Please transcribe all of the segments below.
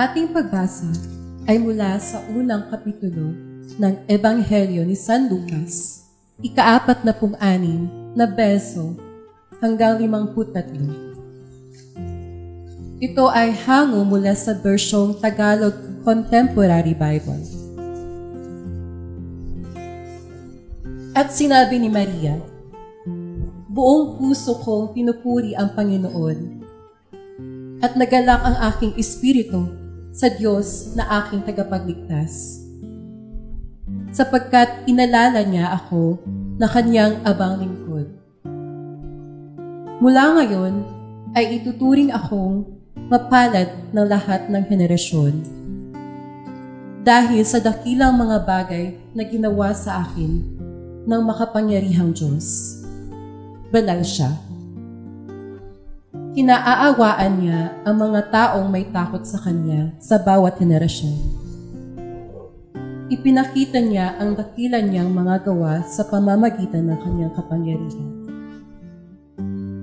ating pagbasa ay mula sa unang kapitulo ng Ebanghelyo ni San Lucas, ikaapat na pung anim na beso hanggang limangput tatlo. Ito ay hango mula sa bersyong Tagalog Contemporary Bible. At sinabi ni Maria, Buong puso kong pinupuri ang Panginoon at nagalak ang aking espiritu sa Diyos na aking tagapagligtas. Sapagkat inalala niya ako na kanyang abang lingkod. Mula ngayon ay ituturing akong mapalad ng lahat ng henerasyon. Dahil sa dakilang mga bagay na ginawa sa akin ng makapangyarihang Diyos. Banal siya Kinaaawaan niya ang mga taong may takot sa kanya sa bawat henerasyon. Ipinakita niya ang dakilan niyang mga gawa sa pamamagitan ng kanyang kapangyarihan.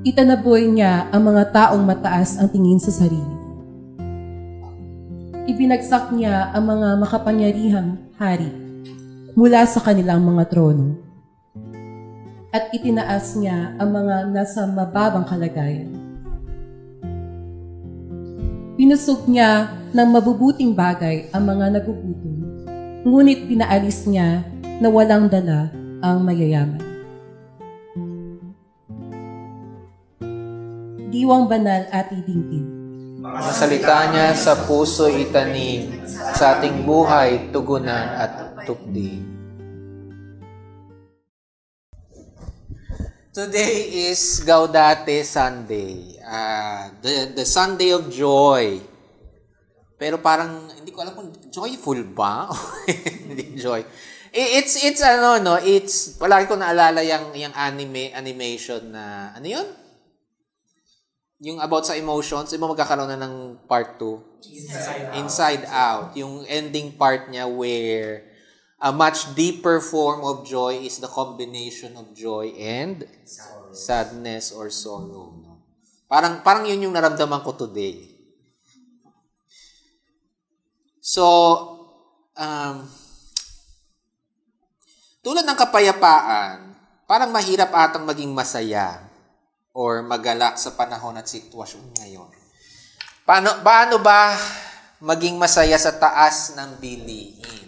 Itanaboy niya ang mga taong mataas ang tingin sa sarili. Ibinagsak niya ang mga makapangyarihang hari mula sa kanilang mga trono. At itinaas niya ang mga nasa mababang kalagayan Pinusog niya ng mabubuting bagay ang mga nagugutom, ngunit pinaalis niya na walang dala ang mayayaman. Diwang banal at idingin. Salita niya sa puso itanim, sa ating buhay tugunan at tukdi. Today is Gaudate Sunday uh, the, the Sunday of Joy. Pero parang, hindi ko alam kung joyful ba? hindi joy. It's, it's ano, no, it's, palagi ko naalala yung, yung anime, animation na, ano yun? Yung about sa emotions, iba magkakaroon na ng part 2. Inside, Inside out. Yung ending part niya where a much deeper form of joy is the combination of joy and sadness or sorrow. Parang, parang yun yung naramdaman ko today. So, um, tulad ng kapayapaan, parang mahirap atang maging masaya or magalak sa panahon at sitwasyon ngayon. Paano, paano ba maging masaya sa taas ng bilihin?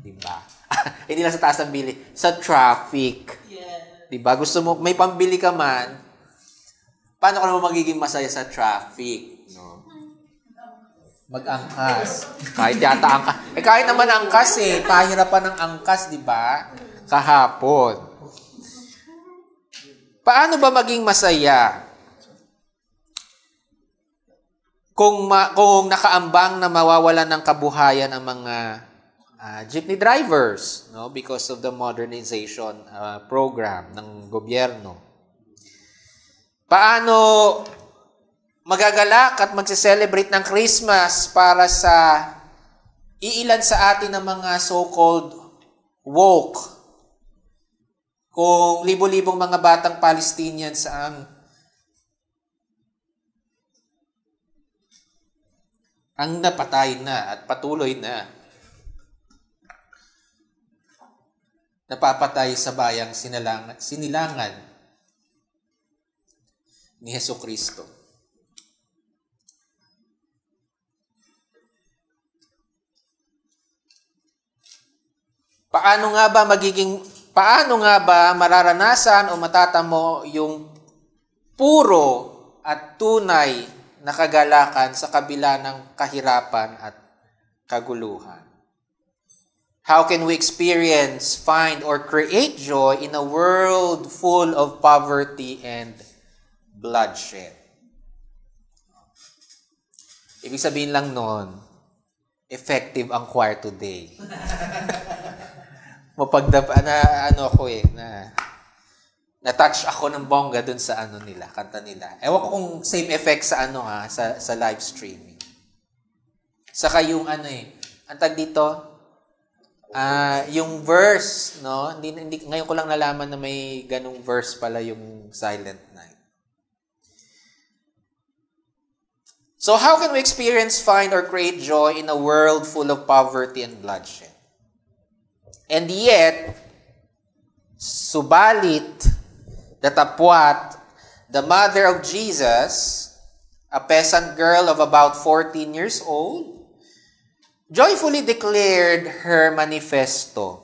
Diba? Hindi lang sa taas ng bili, sa traffic. Yeah. Diba? Gusto mo, may pambili ka man, paano ka naman magiging masaya sa traffic? No? Mag-angkas. Kahit yata angkas. Eh kahit naman angkas eh. Pahirapan ng angkas, di ba? Kahapon. Paano ba maging masaya? Kung, ma- kung nakaambang na mawawalan ng kabuhayan ang mga uh, jeepney drivers no because of the modernization uh, program ng gobyerno Paano magagalak at magse-celebrate ng Christmas para sa iilan sa atin ng mga so-called woke. Kung libo-libong mga batang Palestinians ang ang napatay na at patuloy na napapatay sa bayang sinilangan, sinilangan ni Heso Kristo. Paano nga ba magiging paano nga ba mararanasan o matatamo yung puro at tunay na kagalakan sa kabila ng kahirapan at kaguluhan? How can we experience, find, or create joy in a world full of poverty and bloodshed. Ibig sabihin lang noon, effective ang choir today. Mapagdap, na, ano ako eh, na, na-touch ako ng bongga dun sa ano nila, kanta nila. Ewan ko kung same effect sa ano ha, sa, sa live streaming. Saka yung ano eh, ang tag dito, uh, yung verse, no? Hindi, hindi, ngayon ko lang nalaman na may ganung verse pala yung Silent Night. So how can we experience, find, or create joy in a world full of poverty and bloodshed? And yet, subalit, datapwat, the mother of Jesus, a peasant girl of about 14 years old, joyfully declared her manifesto.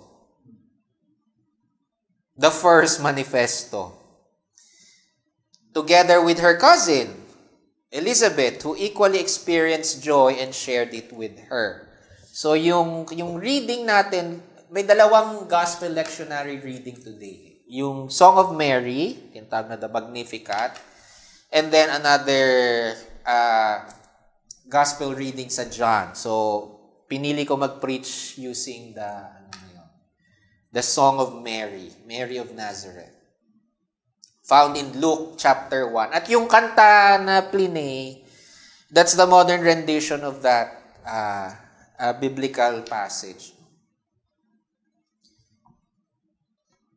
The first manifesto. Together with her cousin, Elizabeth, who equally experienced joy and shared it with her. So yung, yung reading natin, may dalawang gospel lectionary reading today. Yung Song of Mary, tinatawag na the Magnificat, and then another uh, gospel reading sa John. So, pinili ko mag-preach using the, ano yun, the Song of Mary, Mary of Nazareth. Found in Luke chapter 1. At yung kanta na plinay, that's the modern rendition of that uh, uh, biblical passage.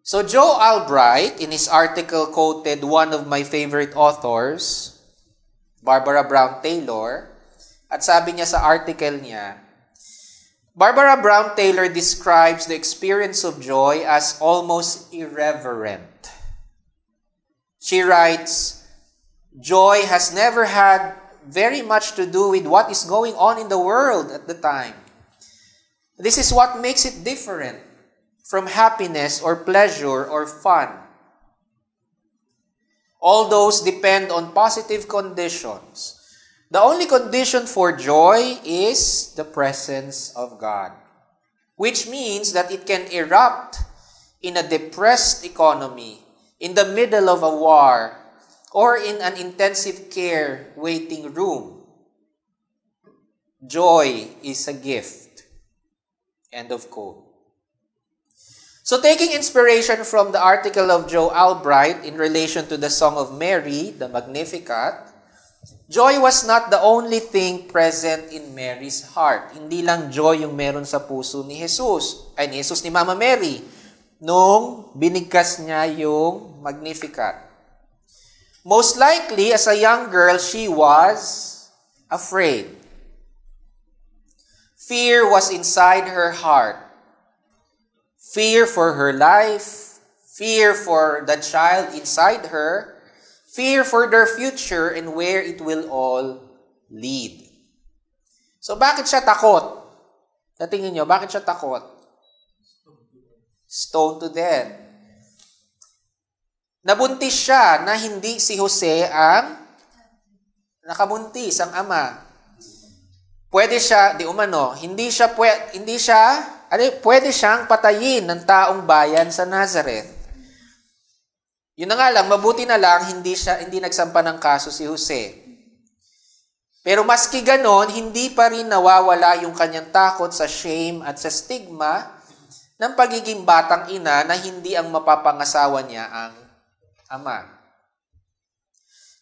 So Joe Albright, in his article, quoted one of my favorite authors, Barbara Brown Taylor, at sabi niya sa article niya, Barbara Brown Taylor describes the experience of joy as almost irreverent. She writes, Joy has never had very much to do with what is going on in the world at the time. This is what makes it different from happiness or pleasure or fun. All those depend on positive conditions. The only condition for joy is the presence of God, which means that it can erupt in a depressed economy, in the middle of a war, or in an intensive care waiting room. Joy is a gift. End of quote. So, taking inspiration from the article of Joe Albright in relation to the Song of Mary, the Magnificat, joy was not the only thing present in Mary's heart. Hindi lang joy yung meron sa puso ni Jesus, ay ni Jesus ni Mama Mary, nung binigkas niya yung Magnificat. Most likely, as a young girl, she was afraid. Fear was inside her heart fear for her life, fear for the child inside her, fear for their future and where it will all lead. So bakit siya takot? Sa tingin nyo, bakit siya takot? Stone to death. Nabuntis siya na hindi si Jose ang nakabuntis, ang ama. Pwede siya, di umano, hindi siya, pwede, hindi siya ano, pwede siyang patayin ng taong bayan sa Nazareth. Yun na nga lang, mabuti na lang, hindi, siya, hindi nagsampa ng kaso si Jose. Pero maski ganon, hindi pa rin nawawala yung kanyang takot sa shame at sa stigma ng pagiging batang ina na hindi ang mapapangasawa niya ang ama.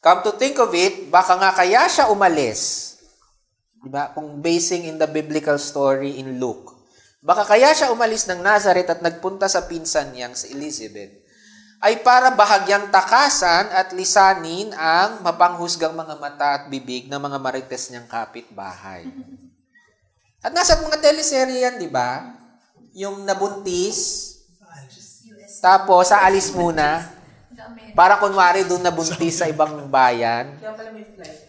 Come to think of it, baka nga kaya siya umalis. Diba? Kung basing in the biblical story in Luke. Baka kaya siya umalis ng Nazareth at nagpunta sa pinsan niyang si Elizabeth ay para bahagyang takasan at lisanin ang mapanghusgang mga mata at bibig ng mga marites niyang kapitbahay. At nasa mga teleserye yan, di ba? Yung nabuntis, tapos sa alis muna, para kunwari doon nabuntis sa ibang bayan. Kaya pala may flight.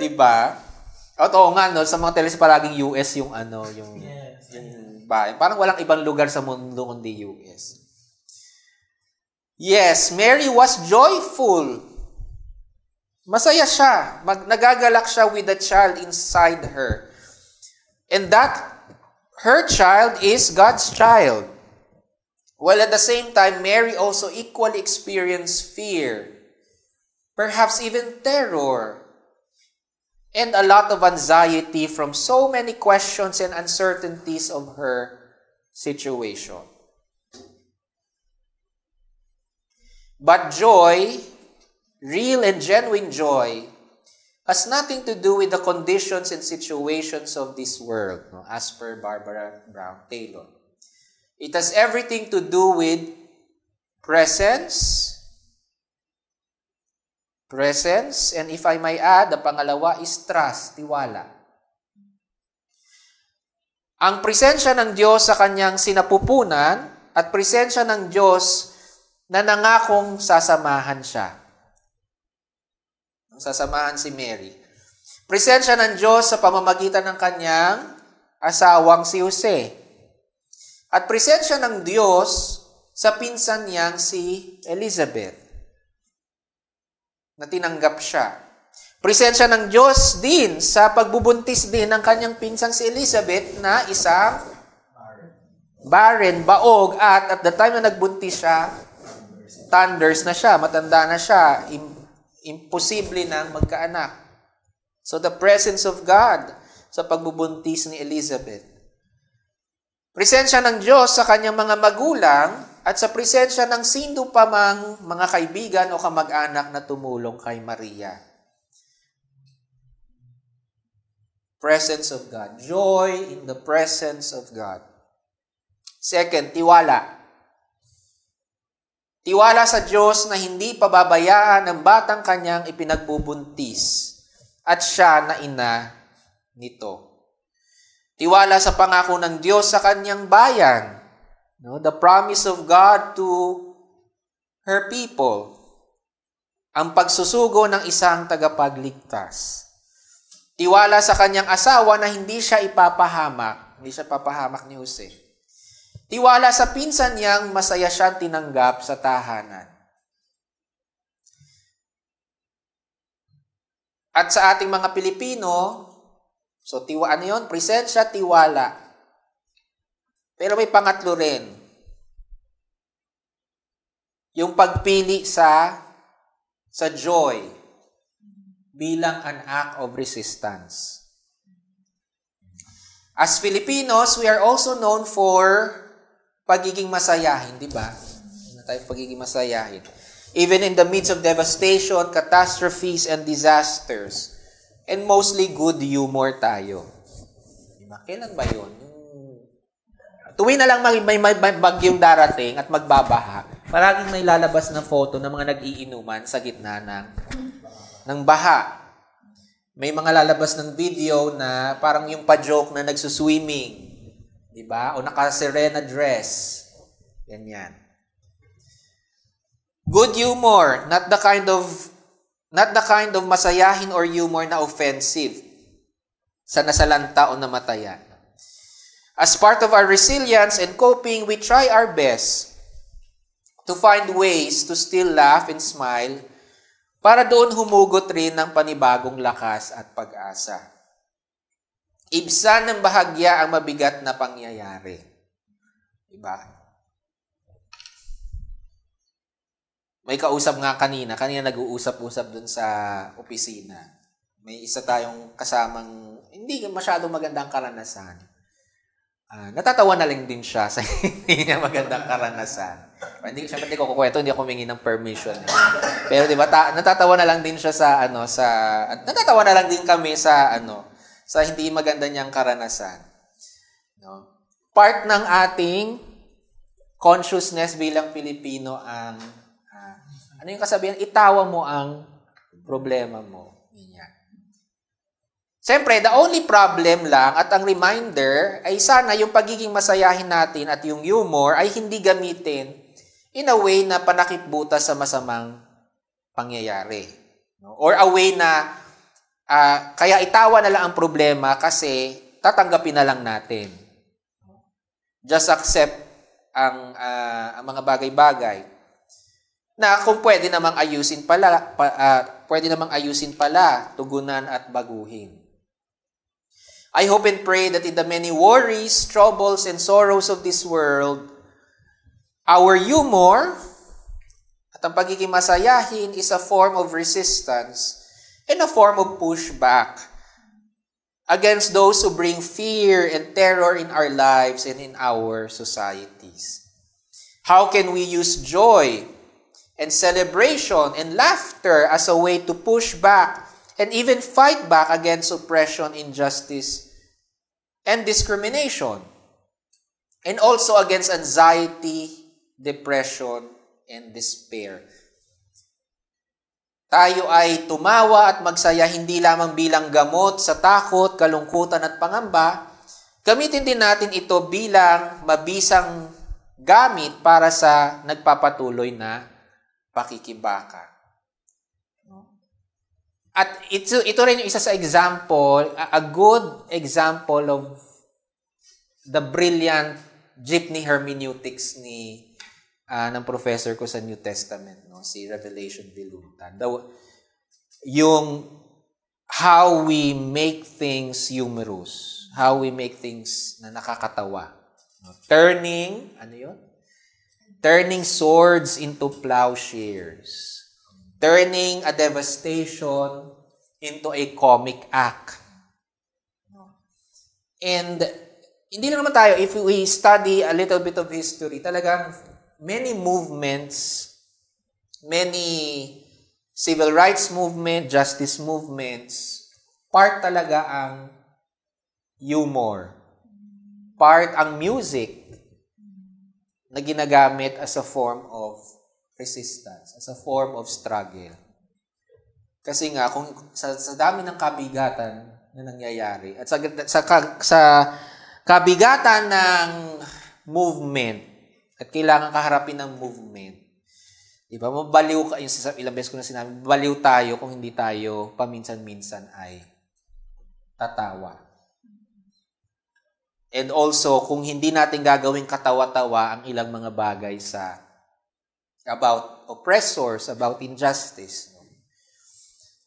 di ba? At oo nga, no, sa mga teles palaging US yung ano, yung, Yes. yung bayan. Parang walang ibang lugar sa mundo kundi US. Yes, Mary was joyful. Masaya siya. Mag, nagagalak siya with the child inside her. And that, her child is God's child. While at the same time, Mary also equally experienced fear, perhaps even terror, and a lot of anxiety from so many questions and uncertainties of her situation. But joy, real and genuine joy, has nothing to do with the conditions and situations of this world, no? as per Barbara Brown Taylor. It has everything to do with presence, Presence, and if I may add, the pangalawa is trust, tiwala. Ang presensya ng Diyos sa kanyang sinapupunan at presensya ng Diyos na nangakong sasamahan siya. Sasamahan si Mary. Presensya ng Diyos sa pamamagitan ng kanyang asawang si Jose. At presensya ng Diyos sa pinsan niyang si Elizabeth na tinanggap siya. Presensya ng Diyos din sa pagbubuntis din ng kanyang pinsang si Elizabeth na isang barren, baog, at at the time na nagbuntis siya, thunders na siya, matanda na siya, imposible nang magkaanak. So the presence of God sa pagbubuntis ni Elizabeth. Presensya ng Diyos sa kanyang mga magulang at sa presensya ng sino pa mang mga kaibigan o kamag-anak na tumulong kay Maria. Presence of God. Joy in the presence of God. Second, tiwala. Tiwala sa Diyos na hindi pababayaan ng batang kanyang ipinagbubuntis at siya na ina nito. Tiwala sa pangako ng Diyos sa kanyang bayan. No, the promise of God to her people. Ang pagsusugo ng isang tagapagligtas. Tiwala sa kanyang asawa na hindi siya ipapahamak. Hindi siya papahamak ni Jose. Tiwala sa pinsan niyang masaya siyang tinanggap sa tahanan. At sa ating mga Pilipino, so tiwa, ano yun? Presensya, tiwala. Pero may pangatlo rin. Yung pagpili sa sa joy bilang an act of resistance. As Filipinos, we are also known for pagiging masayahin, di ba? Ano tayo pagiging masayahin? Even in the midst of devastation, catastrophes, and disasters. And mostly good humor tayo. Di ba? Kailan ba yun? Tuwi na lang may, may, may bagyong darating at magbabaha, paraging may lalabas na photo ng mga nag-iinuman sa gitna ng, ng baha. May mga lalabas ng video na parang yung pa-joke na nagsuswimming. Di ba? O naka-serena dress. Ganyan. Good humor, not the kind of not the kind of masayahin or humor na offensive sa nasalanta o namatayan. As part of our resilience and coping, we try our best to find ways to still laugh and smile para doon humugot rin ng panibagong lakas at pag-asa. Ibsan ng bahagya ang mabigat na pangyayari. Diba? May kausap nga kanina, kanina nag-uusap-usap dun sa opisina. May isa tayong kasamang, hindi masyadong magandang karanasan. Uh, natatawa na lang din siya sa hindi niya magandang karanasan. Hindi, syempre hindi ko kukwento, hindi ako humingi ng permission. Pero di ba, ta- natatawa na lang din siya sa, ano, sa, at natatawa na lang din kami sa, ano, sa hindi maganda niyang karanasan. No? Part ng ating consciousness bilang Pilipino ang ano yung kasabihan? Itawa mo ang problema mo. Siyempre, the only problem lang at ang reminder ay sana yung pagiging masayahin natin at yung humor ay hindi gamitin in a way na panakipbuta sa masamang pangyayari. No? Or a way na uh, kaya itawa na lang ang problema kasi tatanggapin na lang natin. Just accept ang, uh, ang mga bagay-bagay na kung pwede namang ayusin pala, pa, uh, pwede namang ayusin pala, tugunan at baguhin. I hope and pray that in the many worries, troubles, and sorrows of this world, our humor at ang pagiging masayahin is a form of resistance and a form of pushback against those who bring fear and terror in our lives and in our societies. How can we use joy and celebration and laughter as a way to push back and even fight back against oppression, injustice, and discrimination. And also against anxiety, depression, and despair. Tayo ay tumawa at magsaya hindi lamang bilang gamot sa takot, kalungkutan at pangamba, gamitin din natin ito bilang mabisang gamit para sa nagpapatuloy na pakikibaka. At ito, ito rin yung isa sa example, a, good example of the brilliant jeepney hermeneutics ni ah, ng professor ko sa New Testament, no, si Revelation Vilunta. The, yung how we make things humorous, how we make things na nakakatawa. Turning, ano yun? Turning swords into plowshares. Turning a devastation into a comic act. And hindi lang naman tayo, if we study a little bit of history, talagang many movements, many civil rights movement, justice movements, part talaga ang humor. Part ang music na ginagamit as a form of resistance, as a form of struggle. Kasi nga, kung sa, sa dami ng kabigatan na nangyayari, at sa, sa, sa kabigatan ng movement, at kailangan kaharapin ng movement, di ba, mabaliw ka, yung ilang beses ko na sinabi, baliw tayo kung hindi tayo paminsan-minsan ay tatawa. And also, kung hindi natin gagawing katawa-tawa ang ilang mga bagay sa about oppressors, about injustice.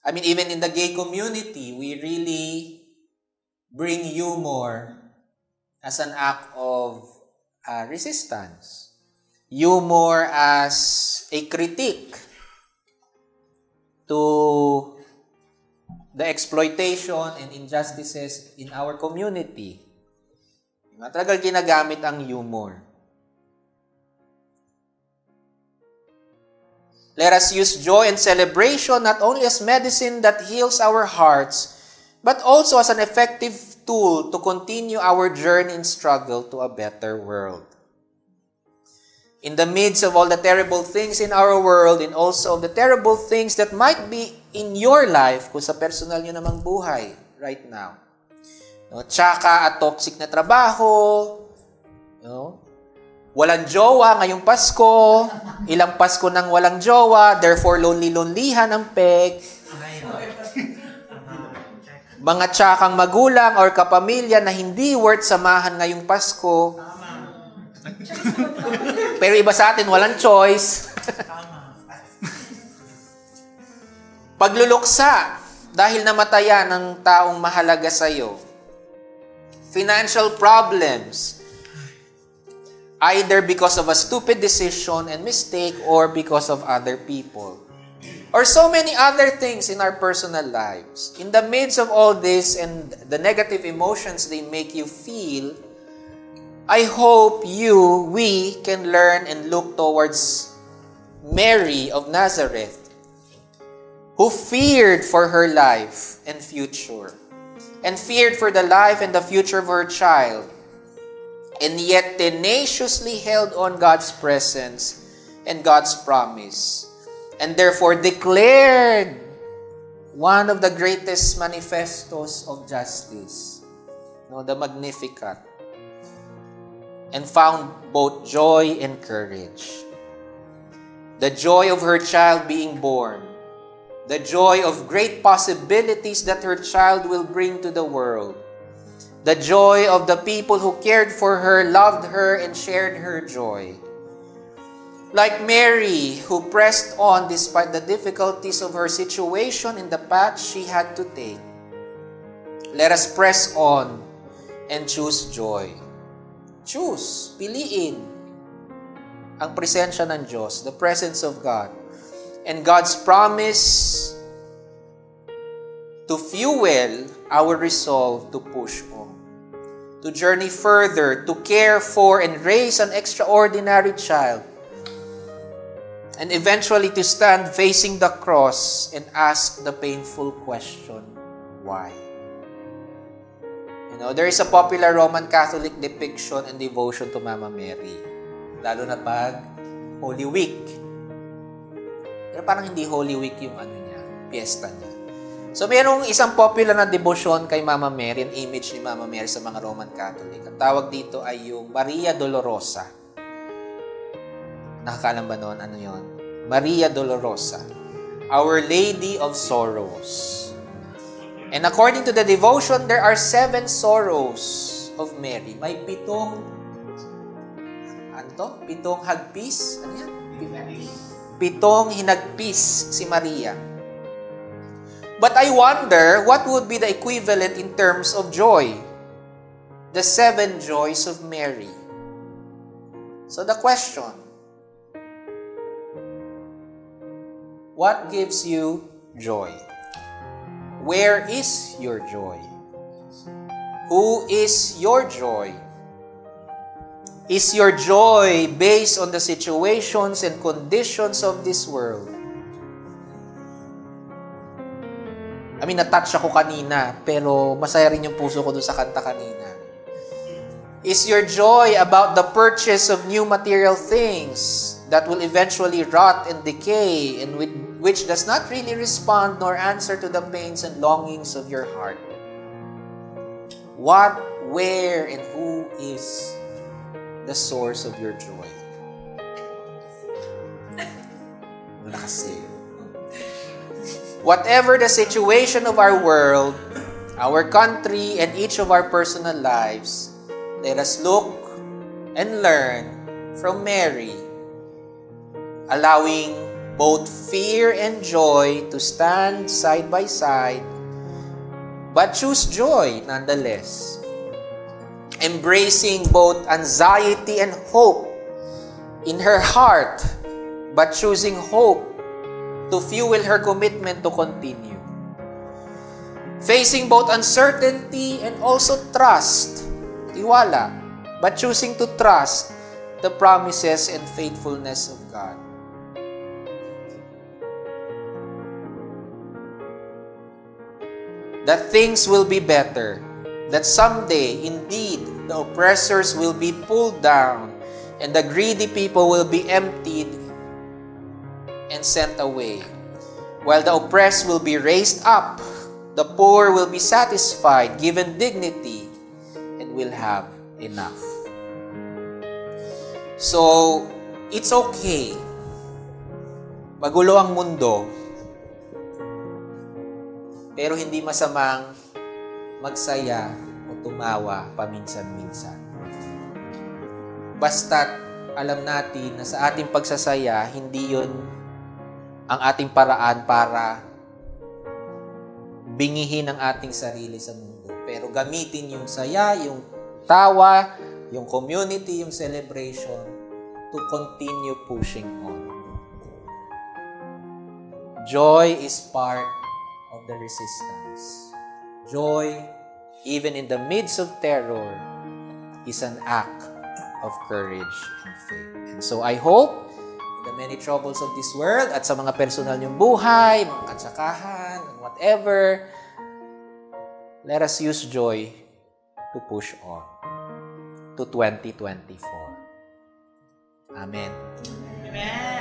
I mean, even in the gay community, we really bring humor as an act of uh, resistance. Humor as a critique to the exploitation and injustices in our community. Matagal ginagamit ang humor. Let us use joy and celebration not only as medicine that heals our hearts, but also as an effective tool to continue our journey and struggle to a better world. In the midst of all the terrible things in our world and also of the terrible things that might be in your life, kung sa personal nyo namang buhay right now, no, tsaka at toxic na trabaho, no, Walang jowa ngayong Pasko. Ilang Pasko nang walang jowa. Therefore, lonely-lonelyhan ang peg. Mga tsakang magulang or kapamilya na hindi worth samahan ngayong Pasko. Pero iba sa atin, walang choice. Pagluluksa dahil namatayan ng taong mahalaga sa iyo. Financial problems, either because of a stupid decision and mistake or because of other people. Or so many other things in our personal lives. In the midst of all this and the negative emotions they make you feel, I hope you, we can learn and look towards Mary of Nazareth, who feared for her life and future, and feared for the life and the future of her child, and yet tenaciously held on God's presence and God's promise, and therefore declared one of the greatest manifestos of justice, the Magnificat, and found both joy and courage. The joy of her child being born, the joy of great possibilities that her child will bring to the world, the joy of the people who cared for her, loved her, and shared her joy. Like Mary, who pressed on despite the difficulties of her situation and the path she had to take. Let us press on and choose joy. Choose, piliin ang presensya ng Diyos, the presence of God, and God's promise to fuel our resolve to push on, to journey further, to care for and raise an extraordinary child, and eventually to stand facing the cross and ask the painful question, why? You know, there is a popular Roman Catholic depiction and devotion to Mama Mary, lalo na pag Holy Week. Pero parang hindi Holy Week yung ano niya, piyesta niya. So, mayroong isang popular na devotion kay Mama Mary, an image ni Mama Mary sa mga Roman Catholic. Ang tawag dito ay yung Maria Dolorosa. Nakakalam ba noon? Ano yon? Maria Dolorosa. Our Lady of Sorrows. And according to the devotion, there are seven sorrows of Mary. May pitong, ano to? Pitong hagpis? Ano yan? Pitong hinagpis si Maria. But I wonder, what would be the equivalent in terms of joy? The seven joys of Mary. So the question, what gives you joy? Where is your joy? Who is your joy? Is your joy based on the situations and conditions of this world? I mean, na-touch ako kanina, pero masaya rin yung puso ko dun sa kanta kanina. Is your joy about the purchase of new material things that will eventually rot and decay and with, which does not really respond nor answer to the pains and longings of your heart? What, where, and who is the source of your joy? Eh. Whatever the situation of our world, our country, and each of our personal lives, let us look and learn from Mary, allowing both fear and joy to stand side by side, but choose joy nonetheless. Embracing both anxiety and hope in her heart, but choosing hope to fuel her commitment to continue. Facing both uncertainty and also trust, tiwala, but choosing to trust the promises and faithfulness of God. That things will be better, that someday, indeed, the oppressors will be pulled down, and the greedy people will be emptied and sent away. While the oppressed will be raised up, the poor will be satisfied, given dignity, and will have enough. So, it's okay. Magulo ang mundo, pero hindi masamang magsaya o tumawa paminsan-minsan. Basta't alam natin na sa ating pagsasaya, hindi yon ang ating paraan para bingihin ang ating sarili sa mundo. Pero gamitin yung saya, yung tawa, yung community, yung celebration to continue pushing on. Joy is part the resistance. Joy, even in the midst of terror, is an act of courage and faith. And so I hope the many troubles of this world at sa mga personal niyong buhay, mga katsakahan, whatever, let us use joy to push on to 2024. Amen. Amen.